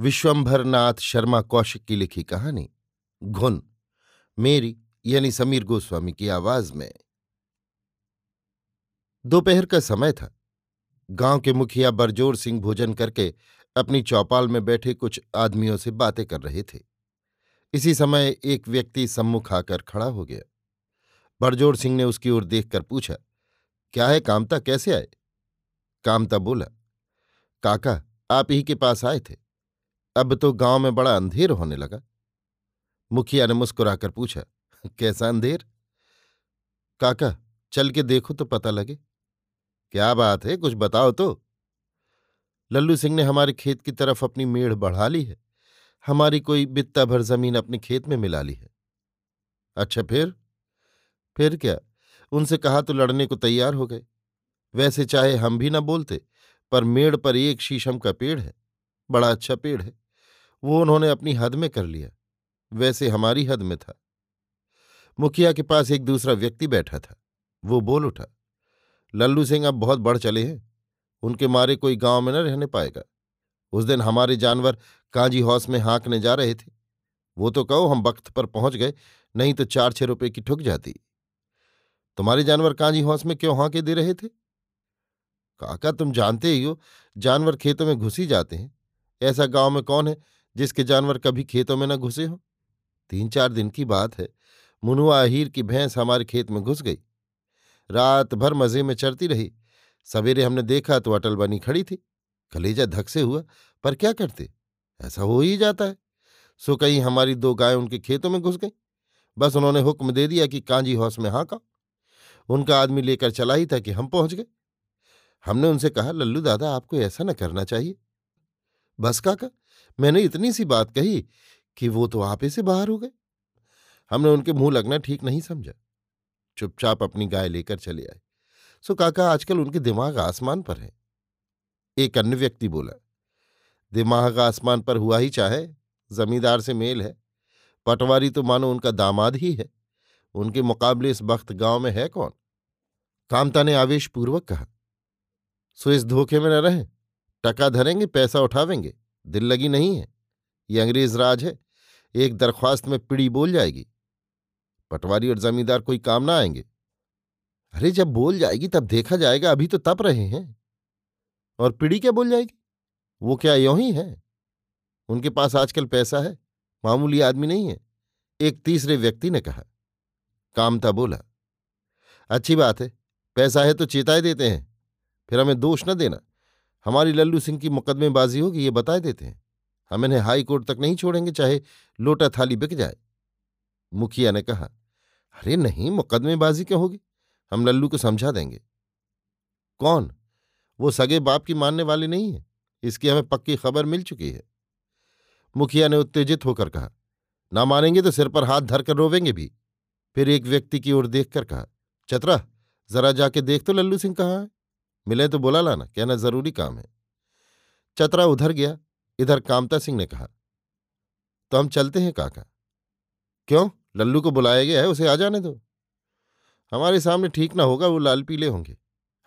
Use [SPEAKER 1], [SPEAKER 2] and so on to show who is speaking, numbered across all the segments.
[SPEAKER 1] विश्वंभर नाथ शर्मा कौशिक की लिखी कहानी, घुन। मेरी, यानी समीर गोस्वामी की आवाज़ में। दोपहर का समय था। गाँव के मुखिया बरजोर सिंह भोजन करके अपनी चौपाल में बैठे कुछ आदमियों से बातें कर रहे थे। इसी समय एक व्यक्ति सम्मुख आकर खड़ा हो गया। बरजोर सिंह ने उसकी ओर देखकर पूछा, क्या है, कामता कैसे आए? कामता बोला, काका, आप ही के पास आए थे। अब तो गाँव में बड़ा अंधेर होने लगा। मुखिया ने मुस्कुराकर पूछा, कैसा अंधेर? काका, चल के देखो तो पता लगे। क्या बात है, कुछ बताओ तो। लल्लू सिंह ने हमारे खेत की तरफ़ अपनी मेढ़ बढ़ा ली है। हमारी कोई बित्ता भर ज़मीन अपने खेत में मिला ली है। अच्छा फिर? फिर क्या? उनसे कहा तो लड़ने को तैयार हो गए। वैसे चाहे हम भी ना बोलते, पर मेड़ पर एक शीशम का पेड़ है। बड़ा अच्छा पेड़ है। वो उन्होंने अपनी हद में कर लिया, वैसे हमारी हद में था। मुखिया के पास एक दूसरा व्यक्ति बैठा था, वो बोल उठा, लल्लू सिंह, अब बहुत बढ़ चले हैं, उनके मारे कोई गाँव में न रहने पाएगा। उस दिन हमारे जानवर कांजी हौस में हाँकने जा रहे थे। वो तो कहो हम वक्त पर पहुँच गए, नहीं तो चार छह रुपए की ठुक जाती। तुम्हारे जानवर कांजी हौस में क्यों हाँके दे रहे थे? काका, तुम जानते ही हो, जानवर खेतों में घुसी जाते हैं। ऐसा गाँव में कौन है जिसके जानवर कभी खेतों में न घुसे हों? तीन चार दिन की बात है। मुनुआ अहीर की भैंस हमारे खेत में घुस गई। रात भर मज़े में चरती रही। सवेरे हमने देखा तो अटल बनी खड़ी थी। कलेजा धक से हुआ, पर क्या करते? ऐसा हो ही जाता है। सो कहीं हमारी दो गायें उनके खेतों में घुस गई। बस उन्होंने हुक्म दे दिया कि कांजी हौस में हाँका उनका आदमी लेकर चला ही था कि हम पहुँच गए। हमने उनसे कहा, लल्लू दादा, आपको ऐसा न करना चाहिए। बस काका, मैंने इतनी सी बात कही कि वो तो आपे से बाहर हो गए। हमने उनके मुँह लगना ठीक नहीं समझा। चुपचाप अपनी गाय लेकर चले आए। सो काका, आजकल उनके दिमाग आसमान पर है। एक अन्य व्यक्ति बोला, दिमाग आसमान पर हुआ ही चाहे, जमींदार से मेल है। पटवारी तो मानो उनका दामाद ही है। उनके मुकाबले इस वक्त गाँव में है कौन? कामता ने आवेशपूर्वक कहा, सो इस धोखे में न रहे। टका धरेंगे, पैसा उठावेंगे। दिल लगी नहीं है। ये अंग्रेज़ राज है। एक दरख्वास्त में पिड़ी बोल जाएगी। पटवारी और जमींदार कोई काम ना आएँगे। अरे, जब बोल जाएगी तब देखा जाएगा, अभी तो तप रहे हैं। और पीढ़ी क्या बोल जाएगी? वो क्या यो ही है? उनके पास आजकल पैसा है, मामूली आदमी नहीं है। एक तीसरे व्यक्ति ने कहा। कामता बोला, अच्छी बात है, पैसा है तो चेताए देते हैं। फिर हमें दोष न देना। हमारी लल्लू सिंह की मुकदमेबाजी होगी, ये बताए देते हैं। हम इन्हें हाई कोर्ट तक नहीं छोड़ेंगे, चाहे लोटा थाली बिक जाए। मुखिया ने कहा, अरे नहीं, मुकदमेबाजी क्यों होगी? हम लल्लू को समझा देंगे। कौन? वो सगे बाप की मानने वाले नहीं है। इसकी हमें पक्की खबर मिल चुकी है। मुखिया ने उत्तेजित होकर कहा, ना मानेंगे तो सिर पर हाथ धरकर रोवेंगे भी। फिर एक व्यक्ति की ओर देखकर कहा, चतरा, जरा जाके देख तो लल्लू सिंह कहाँ है? मिले तो बोला लाना, कहना ज़रूरी काम है। चतरा उधर गया, इधर कामता सिंह ने कहा तो हम चलते हैं काका? क्यों? लल्लू को बुलाया गया है, उसे आ जाने दो। हमारे सामने ठीक ना होगा, वो लाल पीले होंगे।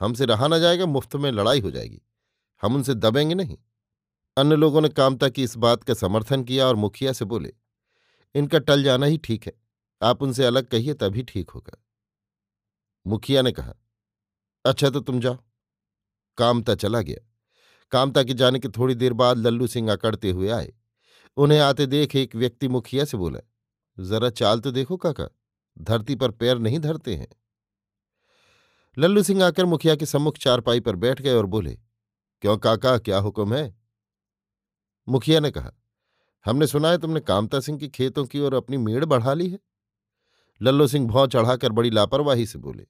[SPEAKER 1] हमसे रहा ना जाएगा, मुफ़्त में लड़ाई हो जाएगी। हम उनसे दबेंगे नहीं। अन्य लोगों ने कामता की इस बात का समर्थन किया और मुखिया से बोले, इनका टल जाना ही ठीक है। आप उनसे अलग कहिए, तभी ठीक होगा। मुखिया ने कहा अच्छा तो तुम जाओ। कामता चला गया। कामता के जाने के थोड़ी देर बाद लल्लू सिंह अकड़ते हुए आए। उन्हें आते देख एक व्यक्ति मुखिया से बोला, जरा चाल तो देखो काका, धरती पर पैर नहीं धरते हैं। लल्लू सिंह आकर मुखिया के सम्मुख चारपाई पर बैठ गए और बोले, क्यों काका, क्या हुक्म है? मुखिया ने कहा, हमने सुना है तुमने कामता सिंह के खेतों की ओर अपनी मेड़ बढ़ा ली है। लल्लू सिंह भौं चढ़ाकर बड़ी लापरवाही से बोले,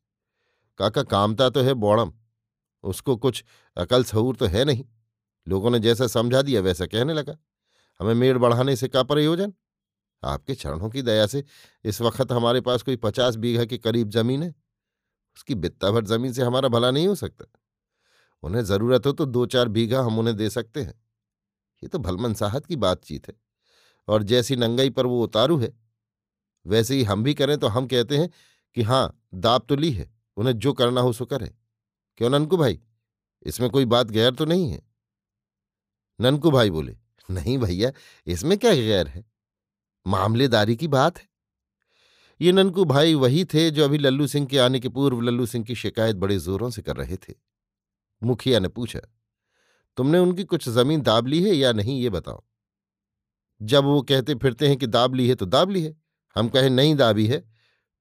[SPEAKER 1] काका, कामता तो है बौड़म उसको कुछ अकल सहूर तो है नहीं। लोगों ने जैसा समझा दिया, वैसा कहने लगा। हमें मेड़ बढ़ाने से का प्रयोजन? आपके चरणों की दया से इस वक्त हमारे पास कोई पचास बीघा के करीब ज़मीन है। उसकी बित्ता भर ज़मीन से हमारा भला नहीं हो सकता। उन्हें ज़रूरत हो तो दो चार बीघा हम उन्हें दे सकते हैं। ये तो भलमनसाहत की बातचीत है। और जैसी नंगई पर वो उतारू है, वैसे ही हम भी करें तो हम कहते हैं कि हाँ दाब तो ली है। उन्हें जो करना हो सो करे। क्यों ननकू भाई? इसमें कोई बात गैर तो नहीं है। ननकू भाई बोले, नहीं भैया, इसमें क्या गैर है? मामलेदारी की बात है। ये ननकू भाई वही थे जो अभी लल्लू सिंह के आने के पूर्व लल्लू सिंह की शिकायत बड़े जोरों से कर रहे थे। मुखिया ने पूछा, तुमने उनकी कुछ ज़मीन दाब ली है या नहीं, ये बताओ? जब वो कहते फिरते हैं कि दाब ली है तो दाब ली है। हम कहें, नहीं दाबी है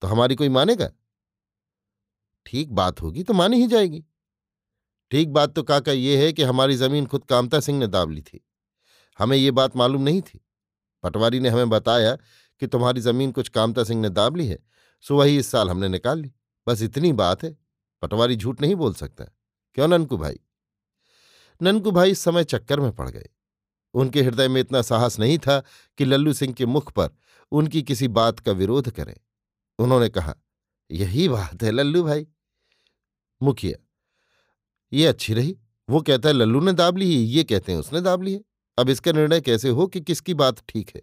[SPEAKER 1] तो हमारी कोई मानेगा? ठीक बात होगी तो मानी ही जाएगी। ठीक बात तो काका ये है कि हमारी ज़मीन खुद कामता सिंह ने दाब ली थी। हमें ये बात मालूम नहीं थी। पटवारी ने हमें बताया कि तुम्हारी ज़मीन कुछ कामता सिंह ने दाब ली है, सो वही इस साल हमने निकाल ली। बस इतनी बात है, पटवारी झूठ नहीं बोल सकता। क्यों ननकू भाई? ननकू भाई इस समय चक्कर में पड़ गए। उनके हृदय में इतना साहस नहीं था कि लल्लू सिंह के मुख पर उनकी किसी बात का विरोध करें। उन्होंने कहा यही बात है लल्लू भाई। मुखिया, ये अच्छी रही। वो कहता है, लल्लू ने दाब ली है, ये कहते हैं उसने दाब ली है। अब इसका निर्णय कैसे हो कि किसकी बात ठीक है?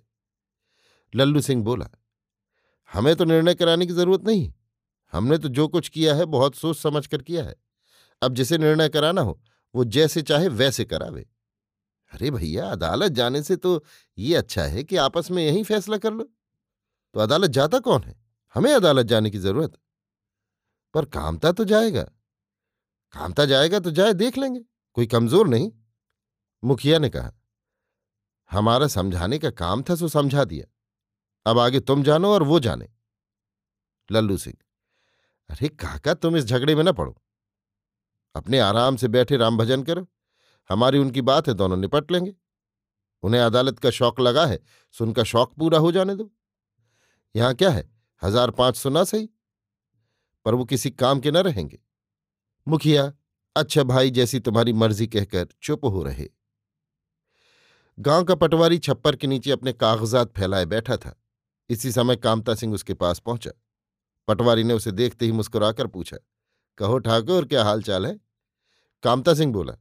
[SPEAKER 1] लल्लू सिंह बोला, हमें तो निर्णय कराने की ज़रूरत नहीं। हमने तो जो कुछ किया है, बहुत सोच समझ कर किया है। अब जिसे निर्णय कराना हो, वो जैसे चाहे वैसे करावे। अरे भैया, अदालत जाने से तो ये अच्छा है कि आपस में यही फैसला कर लो। तो अदालत जाता कौन है? हमें अदालत जाने की ज़रूरत। पर कामता तो जाएगा। कामता जाएगा तो जाए, देख लेंगे। कोई कमज़ोर नहीं। मुखिया ने कहा, हमारा समझाने का काम था, सो समझा दिया। अब आगे तुम जानो और वो जाने। लल्लू सिंह, अरे काका, तुम इस झगड़े में न पड़ो। अपने आराम से बैठे राम भजन करो। हमारी उनकी बात है, दोनों निपट लेंगे। उन्हें अदालत का शौक लगा है, सो उनका शौक पूरा हो जाने दो। यहाँ क्या है? हज़ार पाँच सौ ना सही? पर वो किसी काम के न रहेंगे। मुखिया अच्छा भाई जैसी तुम्हारी मर्ज़ी कहकर चुप हो रहे। गाँव का पटवारी छप्पर के नीचे अपने कागजात फैलाए बैठा था। इसी समय कामता सिंह उसके पास पहुँचा। पटवारी ने उसे देखते ही मुस्कुराकर पूछा, कहो ठाकुर, क्या हालचाल है? कामता सिंह बोला,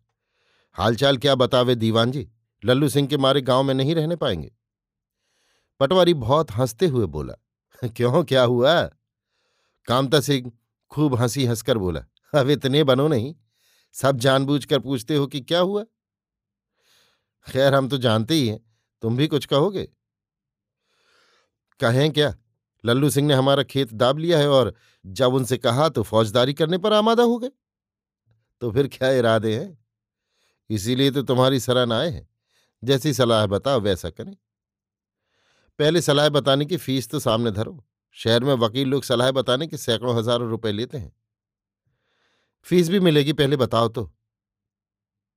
[SPEAKER 1] हालचाल क्या बतावे दीवान जी? लल्लू सिंह के मारे गाँव में नहीं रहने पाएँगे? पटवारी बहुत हँसते हुए बोला क्यों? क्या हुआ? कामता सिंह खूब हँसी हंसकर बोला, अब इतने बनो नहीं। सब जानबूझकर पूछते हो कि क्या हुआ? खैर, हम तो जानते ही हैं। तुम भी कुछ कहोगे? कहें क्या? लल्लू सिंह ने हमारा खेत दाब लिया है और जब उनसे कहा तो फौजदारी करने पर आमादा हो गए। तो फिर क्या इरादे हैं? इसीलिए तो तुम्हारी सराहना आए हैं। जैसी सलाह बताओ, वैसा करें। पहले सलाह बताने की फ़ीस तो सामने धरो। शहर में वकील लोग सलाह बताने के सैकड़ों हज़ारों रुपए लेते हैं। फ़ीस भी मिलेगी, पहले बताओ तो।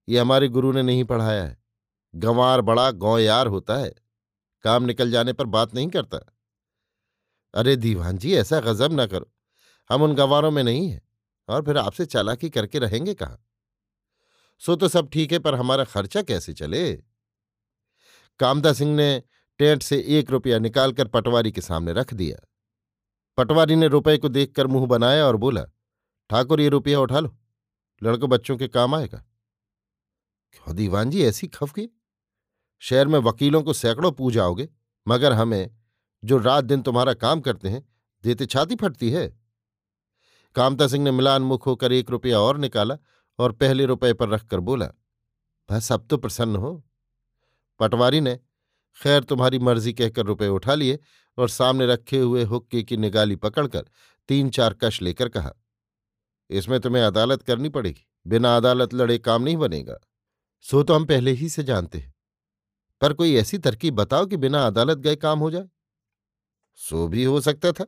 [SPEAKER 1] ये हमारे गुरु ने नहीं पढ़ाया है। गंवार बड़ा गौ यार होता है। काम निकल जाने पर बात नहीं करता। अरे दीवान जी, ऐसा गजब ना करो। हम उन गंवारों में नहीं हैं। और फिर आपसे चालाकी करके रहेंगे कहाँ? सो तो सब ठीक है, पर हमारा खर्चा कैसे चले? कामदा सिंह ने टेंट से एक रुपया निकालकर पटवारी के सामने रख दिया। पटवारी ने रुपए को देखकर मुँह बनाया और बोला, ठाकुर, ये रुपया उठा लो, लड़कों बच्चों के काम आएगा। क्यों दीवान जी, ऐसी खफकी शहर में वकीलों को सैकड़ों पूजाओगे मगर हमें, जो रात दिन तुम्हारा काम करते हैं, देते छाती फटती है? कामता सिंह ने मिलान मुख होकर एक रुपया और निकाला और पहले रुपए पर रखकर बोला, बस अब तो प्रसन्न हो। पटवारी ने खैर, तुम्हारी मर्ज़ी कहकर रुपए उठा लिए और सामने रखे हुए हुक्के की निगाली पकड़कर तीन चार कश लेकर कहा, इसमें तुम्हें अदालत करनी पड़ेगी, बिना अदालत लड़े काम नहीं बनेगा। सो तो हम पहले ही से जानते हैं। पर कोई ऐसी तरकीब बताओ कि बिना अदालत गए काम हो जाए? सो भी हो सकता था,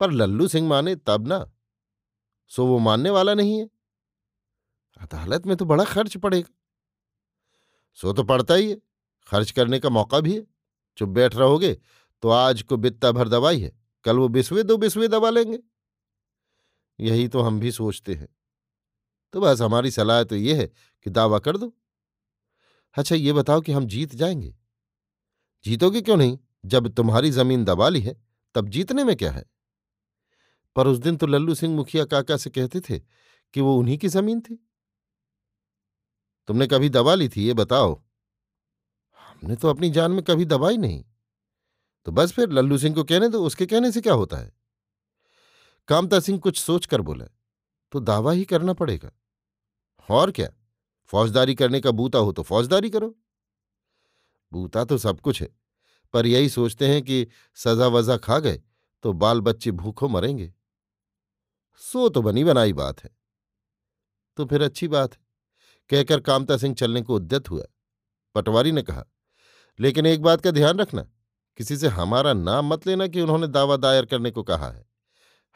[SPEAKER 1] पर लल्लू सिंह माने तब ना। सो वो मानने वाला नहीं है। अदालत में तो बड़ा खर्च पड़ेगा। सो तो पड़ता ही है। खर्च करने का मौका भी है। चुप बैठ रहोगे तो आज को बित्ता भर दवाई है, कल वो बिस्वे दो बिस्वे दबा लेंगे। यही तो हम भी सोचते हैं। तो बस हमारी सलाह तो ये है कि दावा कर दो। अच्छा ये बताओ कि हम जीत जाएँगे? जीतोगे क्यों नहीं? जब तुम्हारी ज़मीन दबा ली है, तब जीतने में क्या है? पर उस दिन तो लल्लू सिंह मुखिया काका से कहते थे कि वो उन्हीं की ज़मीन थी। तुमने कभी दबा ली थी, ये बताओ। हमने तो अपनी जान में कभी दबाई नहीं। तो बस फिर लल्लू सिंह को कहने दो, उसके कहने से क्या होता है? कामता सिंह कुछ सोचकर बोला तो दावा ही करना पड़ेगा। और क्या? फौजदारी करने का बूता हो तो फौजदारी करो। बूता तो सब कुछ है, पर यही सोचते हैं कि सजा वजा खा गए तो बाल बच्चे भूखों मरेंगे। सो तो बनी बनाई बात है। तो फिर अच्छी बात है। कहकर कामता सिंह चलने को उद्यत हुआ। पटवारी ने कहा लेकिन एक बात का ध्यान रखना, किसी से हमारा नाम मत लेना कि उन्होंने दावा दायर करने को कहा है।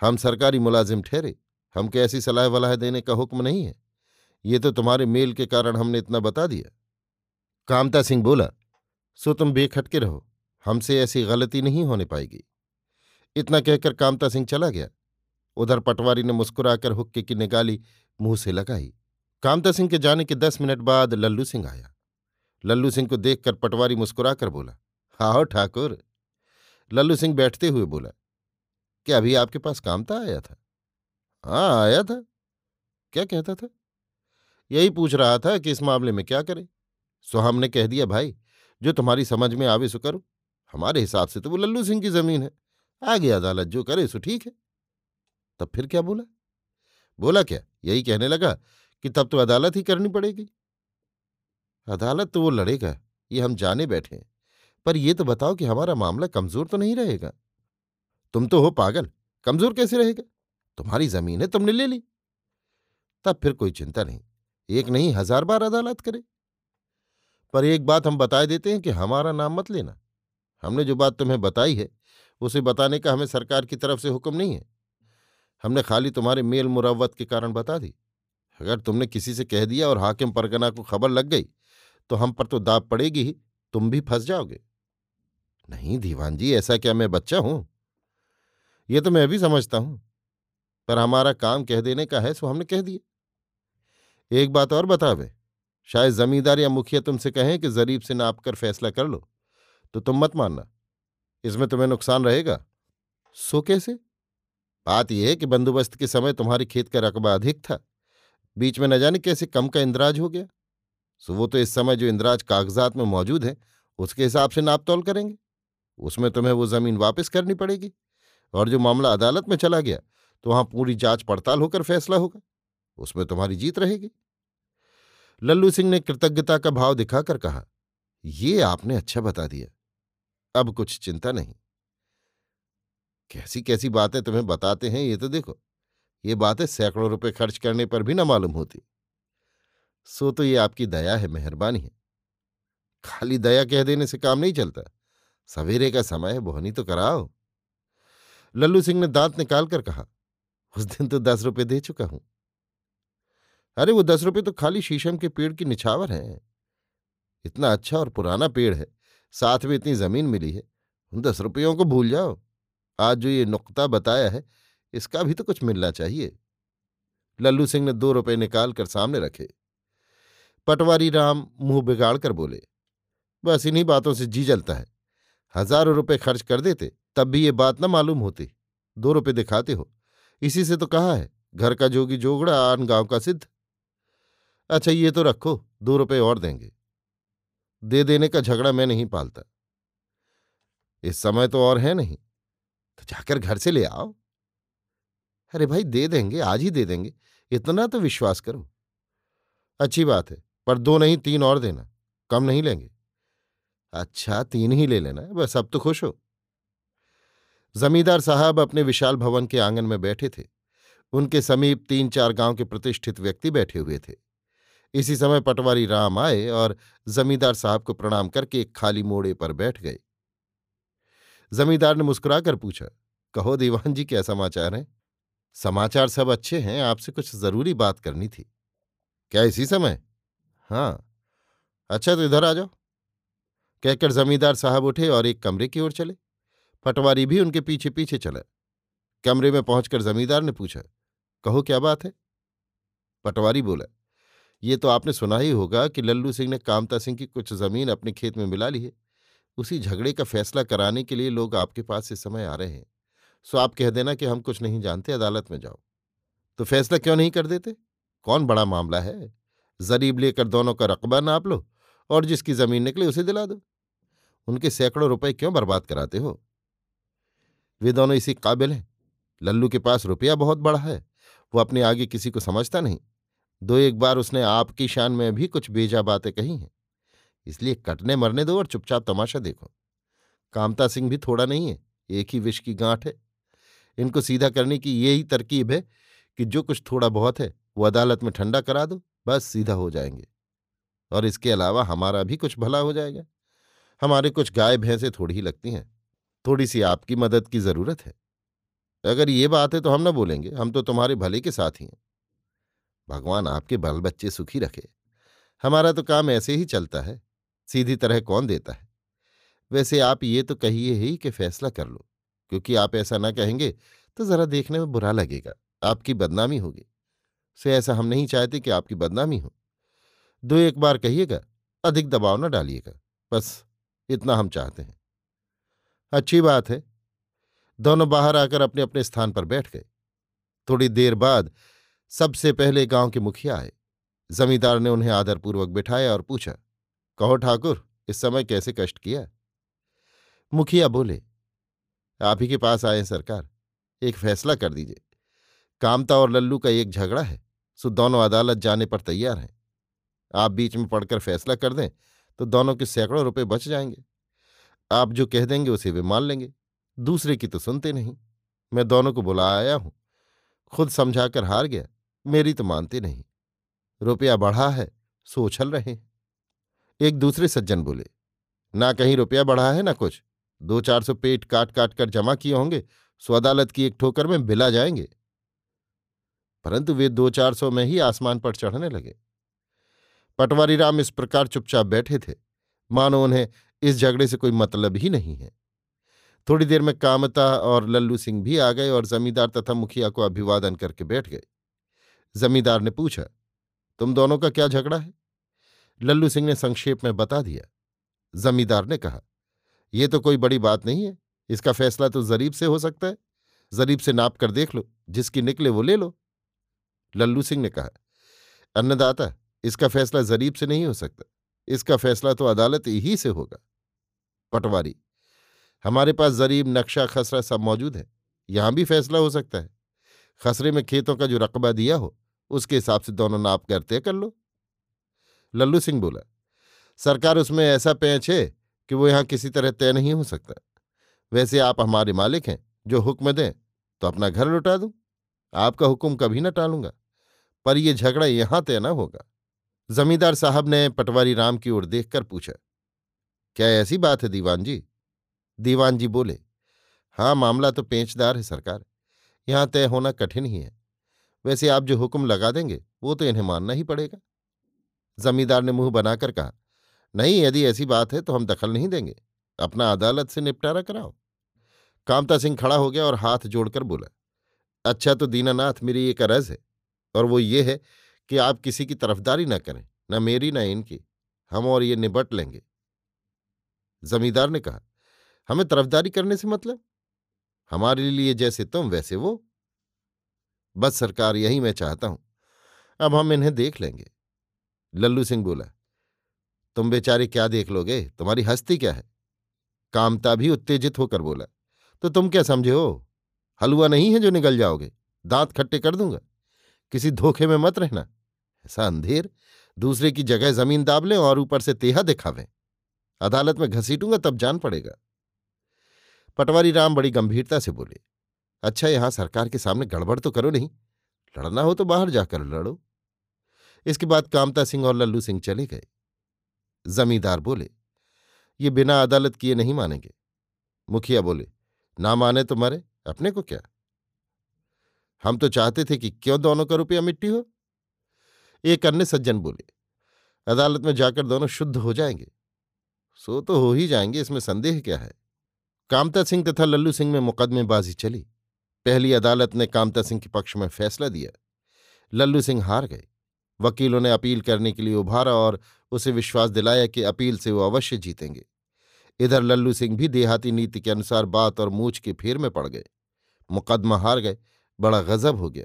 [SPEAKER 1] हम सरकारी मुलाजिम ठहरे हमको ऐसी सलाह वलाह देने का हुक्म नहीं है। ये तो तुम्हारे मेल के कारण हमने इतना बता दिया। कामता सिंह बोला, सो तुम बेखटके रहो, हमसे ऐसी गलती नहीं होने पाएगी। इतना कहकर कामता सिंह चला गया। उधर पटवारी ने मुस्कुराकर हुक्के की निकाली मुँह से लगाई। कामता सिंह के जाने के दस मिनट बाद लल्लू सिंह आया। लल्लू सिंह को देखकर पटवारी मुस्कुराकर बोला हाओ ठाकुर। लल्लू सिंह बैठते हुए बोला, क्या अभी आपके पास काम था, आया था? हाँ आया था। क्या कहता था? यही पूछ रहा था कि इस मामले में क्या करें। सो हमने कह दिया, भाई, जो तुम्हारी समझ में आवे सो करो। हमारे हिसाब से तो वो लल्लू सिंह की ज़मीन है। आ आगे अदालत जो करे सो ठीक है। तब फिर क्या बोला? बोला क्या? यही कहने लगा कि तब तो अदालत ही करनी पड़ेगी। अदालत तो वो लड़ेगा, ये हम जाने बैठे हैं। पर ये तो बताओ कि हमारा मामला कमज़ोर तो नहीं रहेगा। तुम तो हो पागल, कमज़ोर कैसे रहेगा? तुम्हारी ज़मीन है, तुमने ले ली। तब फिर कोई चिंता नहीं, एक नहीं हज़ार बार अदालत करे। पर एक बात हम बता देते हैं कि हमारा नाम मत लेना। हमने जो बात तुम्हें बताई है, उसे बताने का हमें सरकार की तरफ़ से हुक्म नहीं है। हमने खाली तुम्हारे मेल मुरवत के कारण बता दी। अगर तुमने किसी से कह दिया और हाकिम परगना को खबर लग गई तो हम पर तो दाब पड़ेगी ही, तुम भी फंस जाओगे। नहीं, दीवान जी, ऐसा क्या मैं बच्चा हूँ? ये तो मैं भी समझता हूँ, पर हमारा काम कह देने का है, सो हमने कह दिया। एक बात और बतावे, शायद जमींदार या मुखिया तुमसे कहें कि जरीब से नाप कर फैसला कर लो तो तुम मत मानना, इसमें तुम्हें नुकसान रहेगा। सो कैसे? बात यह है कि बंदोबस्त के समय तुम्हारे खेत का रकबा अधिक था, बीच में न जाने कैसे कम का इंदराज हो गया। सो वो तो इस समय जो इंदिराज कागजात में मौजूद है, उसके हिसाब से नाप तोल करेंगे। उसमें तुम्हें वो ज़मीन वापस करनी पड़ेगी। और जो मामला अदालत में चला गया तो वहाँ पूरी जाँच पड़ताल होकर फैसला होगा। उसमें तुम्हारी जीत रहेगी। लल्लू सिंह ने कृतज्ञता का भाव दिखाकर कहा, ये आपने अच्छा बता दिया। अब कुछ चिंता नहीं। कैसी कैसी बातें तुम्हें बताते हैं, ये तो देखो। ये बातें सैकड़ों रुपए खर्च करने पर भी ना मालूम होती। सो तो ये आपकी दया है, मेहरबानी है। खाली दया कह देने से काम नहीं चलता। सवेरे का समय है, बोहनी तो कराओ। लल्लू सिंह ने दांत निकालकर कहा, उस दिन तो दस रुपए दे चुका हूँ। अरे, वो दस रुपए तो खाली शीशम के पेड़ की निछावर है। इतना अच्छा और पुराना पेड़ है, साथ में इतनी ज़मीन मिली है, उन दस रुपयों को भूल जाओ। आज जो ये नुक्ता बताया है, इसका भी तो कुछ मिलना चाहिए। लल्लू सिंह ने दो रुपए निकालकर सामने रखे। पटवारी राम मुँह बिगाड़ कर बोले, बस इन्हीं बातों से जी जलता है। हज़ारों रुपए खर्च कर देते, तब भी ये बात न मालूम होती। दो रुपए दिखाते हो। इसी से तो कहा है, घर का जोगी जोगड़ा, आन गाँव का सिद्ध। अच्छा ये तो रखो, दो रुपए और देंगे। दे देने का झगड़ा मैं नहीं पालता। इस समय तो और है नहीं। तो जाकर घर से ले आओ। अरे भाई, दे देंगे, आज ही दे देंगे। इतना तो विश्वास करो। अच्छी बात है। पर दो नहीं, तीन और देना। कम नहीं लेंगे। अच्छा तीन ही ले लेना बस अब तो खुश हो। जमींदार साहब अपने विशाल भवन के आँगन में बैठे थे। उनके समीप तीन चार गाँव के प्रतिष्ठित व्यक्ति बैठे हुए थे। इसी समय पटवारी राम आए और जमींदार साहब को प्रणाम करके एक खाली मोड़े पर बैठ गए। जमींदार ने मुस्कुराकर पूछा, कहो दीवान जी, क्या समाचार हैं? समाचार सब अच्छे हैं, आपसे कुछ ज़रूरी बात करनी थी। क्या इसी समय? हाँ। अच्छा तो इधर आ जाओ। कहकर जमींदार साहब उठे और एक कमरे की ओर चले। पटवारी भी उनके पीछे पीछे चला। कमरे में पहुंचकर जमींदार ने पूछा, कहो, क्या बात है? पटवारी बोला, ये तो आपने सुना ही होगा कि लल्लू सिंह ने कामता सिंह की कुछ ज़मीन अपने खेत में मिला ली है। उसी झगड़े का फैसला कराने के लिए लोग आपके पास इस समय आ रहे हैं। सो आप कह देना कि हम कुछ नहीं जानते, अदालत में जाओ। तो फैसला क्यों नहीं कर देते? कौन बड़ा मामला है? जरीब लेकर दोनों का रकबा नाप लो और जिसकी ज़मीन निकले उसे दिला दो। उनके सैकड़ों रुपए क्यों बर्बाद कराते हो? वे दोनों इसी काबिल हैं। लल्लू के पास रुपया बहुत बड़ा है। वो अपने आगे किसी को समझता नहीं। दो एक बार उसने आपकी शान में भी कुछ बेजा बातें कही हैं। इसलिए कटने, मरने दो और चुपचाप तमाशा देखो। कामता सिंह भी थोड़ा नहीं है। एक ही विष की गांठ है। इनको सीधा करने की यही तरकीब है कि जो कुछ थोड़ा बहुत है, वो अदालत में ठंडा करा दो। बस सीधा हो जाएँगे। और इसके अलावा हमारा भी कुछ भला हो जाएगा। हमारे कुछ गाय भैंसे थोड़ी ही लगती हैं। थोड़ी सी आपकी मदद की ज़रूरत है। अगर ये बात है तो हम ना बोलेंगे, हम तो तुम्हारे भले के साथ ही। हैं भगवान आपके बाल बच्चे सुखी रखे। हमारा तो काम ऐसे ही चलता है, सीधी तरह कौन देता है? वैसे आप ये तो कहिए ही कि फैसला कर लो, क्योंकि आप ऐसा ना कहेंगे तो जरा देखने में बुरा लगेगा, आपकी बदनामी होगी। से ऐसा हम नहीं चाहते कि आपकी बदनामी हो। दो एक बार कहिएगा, अधिक दबाव न डालिएगा, बस इतना हम चाहते हैं। अच्छी बात है। दोनों बाहर आकर अपने अपने स्थान पर बैठ गए। थोड़ी देर बाद सबसे पहले गाँव के मुखिया आए। जमींदार ने उन्हें आदरपूर्वक बिठाया और पूछा, कहो ठाकुर, इस समय कैसे कष्ट किया? मुखिया बोले, आप ही के पास आए सरकार, एक फैसला कर दीजिए। कामता और लल्लू का एक झगड़ा है, सो दोनों अदालत जाने पर तैयार हैं। आप बीच में पढ़कर फैसला कर दें तो दोनों के सैकड़ों रुपए बच जाएँगे। आप जो कह देंगे उसे वे मान लेंगे, दूसरे की तो सुनते नहीं। मैं दोनों को बुला आया हूँ, खुद समझाकर हार गया, मेरी तो मानते नहीं। रुपया बढ़ा है, सो उछल रहे एक दूसरे सज्जन बोले, ना कहीं रुपया बढ़ा है ना कुछ। दो चार सौ पेट काट काट कर जमा किए होंगे, सो अदालत की एक ठोकर में बिला जाएँगे। परंतु वे दो चार सौ में ही आसमान पर चढ़ने लगे। पटवारी राम इस प्रकार चुपचाप बैठे थे। मानो उन्हें इस झगड़े से कोई मतलब ही नहीं है। थोड़ी देर में कामता और लल्लू सिंह भी आ गए और जमींदार तथा मुखिया को अभिवादन करके बैठ गए। जमींदार ने पूछा, तुम दोनों का क्या झगड़ा है? लल्लू सिंह ने संक्षेप में बता दिया। जमींदार ने कहा यह तो कोई बड़ी बात नहीं है। इसका फैसला तो जरीब से हो सकता है। जरीब से नाप कर देख लो। जिसकी निकले वो ले लो। लल्लू सिंह ने कहा, अन्नदाता, इसका फैसला जरीब से नहीं हो सकता। इसका फैसला तो अदालत ही से होगा। पटवारी, हमारे पास जरीब, नक्शा, खसरा सब मौजूद है। यहाँ भी फैसला हो सकता है। खसरे में खेतों का जो रकबा दिया हो, उसके हिसाब से दोनों नाप कर तय कर लो। लल्लू सिंह बोला, सरकार उसमें ऐसा पैंच है कि वो यहाँ किसी तरह तय नहीं हो सकता। वैसे आप हमारे मालिक हैं, जो हुक्म दें तो अपना घर लुटा दूँ। आपका हुक्म कभी ना टालूँगा। पर यह झगड़ा यहाँ तय न होगा। जमींदार साहब ने पटवारी राम की ओर देखकर पूछा, क्या ऐसी बात है दीवान जी? दीवान जी बोले हाँ मामला तो पेंचदार है सरकार। यहाँ तय होना कठिन ही है। वैसे आप जो हुक्म लगा देंगे, वो तो इन्हें मानना ही पड़ेगा। जमींदार ने मुँह बनाकर कहा, नहीं, यदि ऐसी बात है तो हम दखल नहीं देंगे। अपना अदालत से निपटारा कराओ। कामता सिंह खड़ा हो गया और हाथ जोड़कर बोला अच्छा तो दीनानाथ, मेरी एक अरज है। और वो ये है कि आप किसी की तरफदारी ना करें, न मेरी, न इनकी। हम और ये निबट लेंगे। जमींदार ने कहा, हमें तरफदारी करने से मतलब? हमारे लिए जैसे तुम, वैसे वो। बस सरकार, यही मैं चाहता हूँ। अब हम इन्हें देख लेंगे। लल्लू सिंह बोला, तुम बेचारे क्या देख लोगे? तुम्हारी हस्ती क्या है? कामता भी उत्तेजित होकर बोला तो तुम क्या समझे हो? हलवा नहीं है जो निकल जाओगे? दांत खट्टे कर दूँगा। किसी धोखे में मत रहना। ऐसा अंधेर, दूसरे की जगह ज़मीन दाब लें और ऊपर से तेहा दिखावें। अदालत में घसीटूँगा तब जान पड़ेगा। पटवारी राम बड़ी गंभीरता से बोले अच्छा यहाँ सरकार के सामने गड़बड़ तो करो नहीं। लड़ना हो तो बाहर जाकर लड़ो। इसके बाद कामता सिंह और लल्लू सिंह चले गए। जमींदार बोले, ये बिना अदालत किए नहीं मानेंगे। मुखिया बोले, ना माने तो मरे, अपने को क्या? हम तो चाहते थे कि क्यों दोनों का रुपया मिट्टी हो? एक अन्य सज्जन बोले, अदालत में जाकर दोनों शुद्ध हो जाएँगे। सो तो हो ही जाएँगे, इसमें संदेह क्या है? कामता सिंह तथा लल्लू सिंह में मुकदमेबाजी चली। पहली अदालत ने कामता सिंह के पक्ष में फैसला दिया। लल्लू सिंह हार गए। वकीलों ने अपील करने के लिए उभारा और उसे विश्वास दिलाया कि अपील से वो अवश्य जीतेंगे। इधर लल्लू सिंह भी देहाती नीति के अनुसार बात और मूछ के फेर में पड़ गए। मुकदमा हार गए। बड़ा गजब हो गया।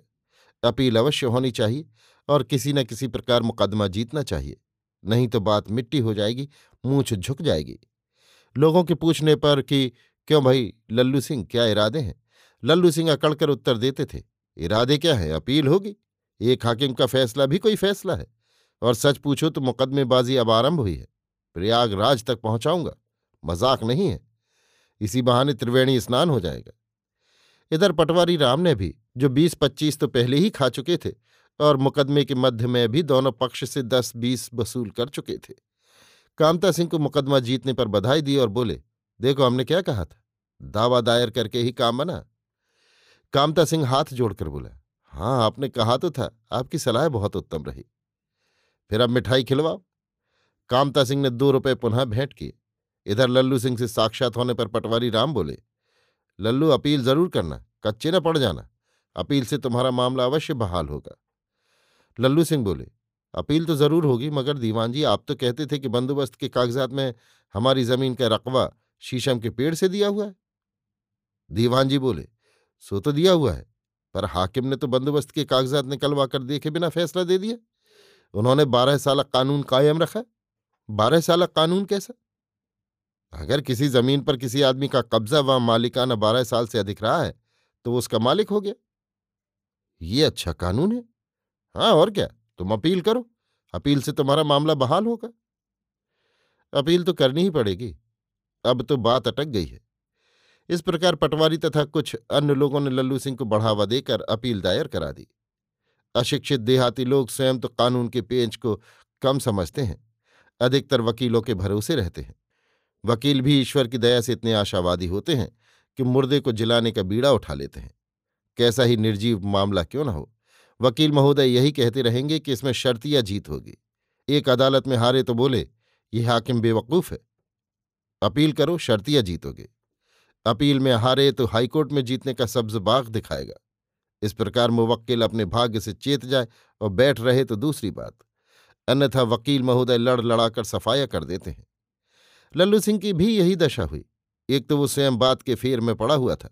[SPEAKER 1] अपील अवश्य होनी चाहिए और किसी न किसी प्रकार मुकदमा जीतना चाहिए, नहीं तो बात मिट्टी हो जाएगी, मूछ झुक जाएगी। लोगों के पूछने पर कि, क्यों भाई, लल्लू सिंह क्या इरादे हैं? लल्लू सिंह अकड़कर उत्तर देते थे, इरादे क्या है? अपील होगी। एक हाकिम का फैसला भी कोई फैसला है। और सच पूछो तो मुकदमेबाजी अब आरंभ हुई है। प्रयागराज तक पहुंचाऊँगा। मज़ाक नहीं है। इसी बहाने त्रिवेणी स्नान हो जाएगा। इधर पटवारी राम ने भी जो बीस पच्चीस तो पहले ही खा चुके थे और मुकदमे के मध्य में भी दोनों पक्ष से दस बीस वसूल कर चुके थे। कामता सिंह को मुकदमा जीतने पर बधाई दी और बोले, देखो हमने क्या कहा था? दावा दायर करके ही काम बना। कामता सिंह हाथ जोड़कर बोला हाँ आपने कहा तो था, आपकी सलाह बहुत उत्तम रही। फिर अब मिठाई खिलवाओ। कामता सिंह ने दो रुपए पुनः भेंट किए। इधर लल्लू सिंह से साक्षात होने पर पटवारी राम बोले, लल्लू, अपील ज़रूर करना, कच्चे न पड़ जाना। अपील से तुम्हारा मामला अवश्य बहाल होगा। लल्लू सिंह बोले, अपील तो ज़रूर होगी, मगर दीवान जी, आप तो कहते थे कि बंदोबस्त के कागजात में हमारी ज़मीन का रकबा शीशम के पेड़ से दिया हुआ है। दीवान जी बोले, सो तो दिया हुआ है, पर हाकिम ने तो बंदोबस्त के कागजात निकलवा कर देखे बिना फैसला दे दिया। उन्होंने बारह साल कानून कायम रखा बारह साल कानून कैसा? अगर किसी ज़मीन पर किसी आदमी का कब्जा व मालिकाना बारह साल से अधिक रहा है तो वो उसका मालिक हो गया। ये अच्छा कानून है। हाँ और क्या? तुम अपील करो। अपील से तुम्हारा मामला बहाल होगा। अपील तो करनी ही पड़ेगी। अब तो बात अटक गई है। इस प्रकार पटवारी तथा कुछ अन्य लोगों ने लल्लू सिंह को बढ़ावा देकर अपील दायर करा दी। अशिक्षित देहाती लोग स्वयं तो कानून के पेंच को कम समझते हैं। अधिकतर वकीलों के भरोसे रहते हैं। वकील भी ईश्वर की दया से इतने आशावादी होते हैं कि मुर्दे को जिलाने का बीड़ा उठा लेते हैं। कैसा ही निर्जीव मामला क्यों न हो। वकील महोदय यही कहते रहेंगे कि इसमें शर्तिया जीत होगी। एक अदालत में हारे तो बोले ये हाकिम बेवकूफ़ है। अपील करो शर्तिया जीतोगे अपील में हारे तो हाईकोर्ट में जीतने का सब्ज बाग दिखाएगा। इस प्रकार मुवक्किल अपने भाग्य से चेत जाए और बैठ रहे तो दूसरी बात। अन्यथा वकील महोदय लड़ लड़ाकर सफाया कर देते हैं। लल्लू सिंह की भी यही दशा हुई। एक तो वो स्वयं बात के फेर में पड़ा हुआ था।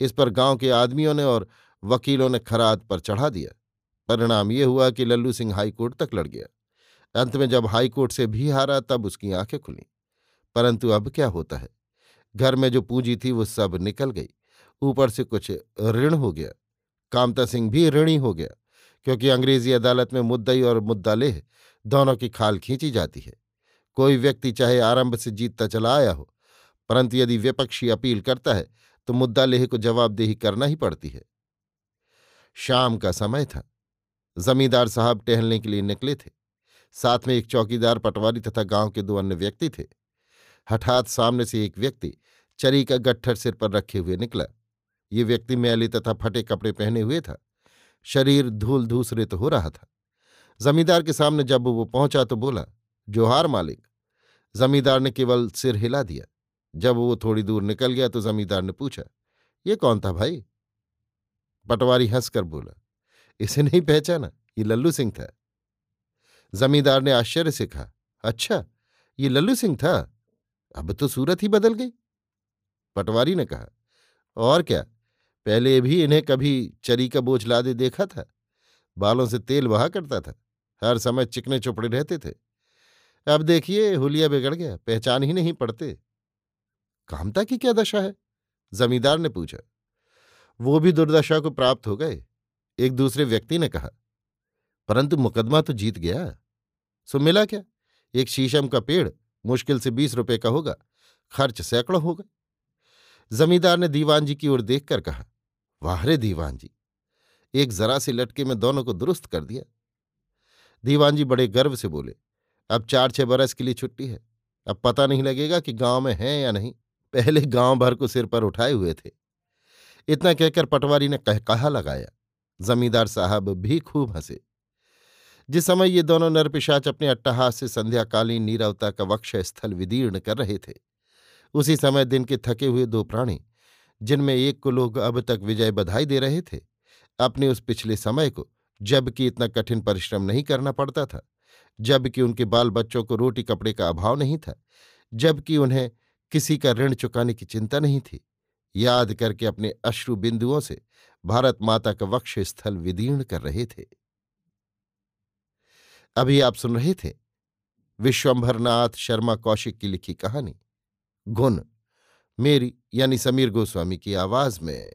[SPEAKER 1] इस पर गाँव के आदमियों ने और वकीलों ने खराद पर चढ़ा दिया। परिणाम ये हुआ कि लल्लू सिंह हाईकोर्ट तक लड़ गया। अंत में जब हाईकोर्ट से भी हारा, तब उसकी आँखें खुली। परंतु अब क्या होता है? घर में जो पूंजी थी, वो सब निकल गई। ऊपर से कुछ ऋण हो गया। कामता सिंह भी ऋणी हो गया, क्योंकि अंग्रेज़ी अदालत में मुद्दई और मुद्दालेह दोनों की खाल खींची जाती है। कोई व्यक्ति चाहे आरंभ से जीतता चला आया हो, परंतु यदि विपक्षी अपील करता है तो मुद्दालेह को जवाबदेही करना ही पड़ती है। शाम का समय था। जमींदार साहब टहलने के लिए निकले थे। साथ में एक चौकीदार, पटवारी तथा गाँव के दो अन्य व्यक्ति थे। हठात सामने से एक व्यक्ति चरी का गट्ठर सिर पर रखे हुए निकला। ये व्यक्ति मैले तथा फटे कपड़े पहने हुए था। शरीर धूल धूसरित हो रहा था। जमींदार के सामने जब वो पहुँचा तो बोला, जोहार मालिक। जमींदार ने केवल सिर हिला दिया। जब वो थोड़ी दूर निकल गया तो जमींदार ने पूछा, ये कौन था भाई? पटवारी हंसकर बोला, इसे नहीं पहचाना, ये लल्लू सिंह था। जमींदार ने आश्चर्य से कहा अच्छा ये लल्लू सिंह था? अब तो सूरत ही बदल गई। पटवारी ने कहा, और क्या, पहले भी इन्हें कभी चरी का बोझ लादे देखा था? बालों से तेल बहा करता था, हर समय चिकने चुपड़े रहते थे। अब देखिए, हुलिया बिगड़ गया, पहचान ही नहीं पड़ते। कामता की क्या दशा है? जमींदार ने पूछा। वो भी दुर्दशा को प्राप्त हो गए, एक दूसरे व्यक्ति ने कहा। परंतु मुकदमा तो जीत गया, सो मिला क्या? एक शीशम का पेड़ मुश्किल से बीस रुपए का होगा, खर्च सैकड़ों होगा जमींदार ने दीवान जी की ओर देखकर कहा, वाह रे दीवान जी एक जरा से लटके में दोनों को दुरुस्त कर दिया। दीवान जी बड़े गर्व से बोले, अब चार छह बरस के लिए छुट्टी है, अब पता नहीं लगेगा कि गाँव में हैं या नहीं। पहले गाँव भर को सिर पर उठाए हुए थे। इतना कहकर पटवारी ने कह, कहा लगाया। जमींदार साहब भी खूब हंसे। जिस समय ये दोनों नरपिशाच अपने अट्टहास से संध्याकालीन नीरवता का वक्ष स्थल विदीर्ण कर रहे थे, उसी समय दिन के थके हुए दो प्राणी, जिनमें एक को लोग अब तक विजय बधाई दे रहे थे, अपने उस पिछले समय को जबकि इतना कठिन परिश्रम नहीं करना पड़ता था जबकि उनके बाल बच्चों को रोटी कपड़े का अभाव नहीं था जबकि उन्हें किसी का ऋण चुकाने की चिंता नहीं थी। याद करके अपने अश्रु बिंदुओं से भारत माता का वक्ष स्थल विदीर्ण कर रहे थे। अभी आप सुन रहे थे विश्वंभरनाथ शर्मा कौशिक की लिखी कहानी, गुण, मेरी यानी समीर गोस्वामी की आवाज़ में।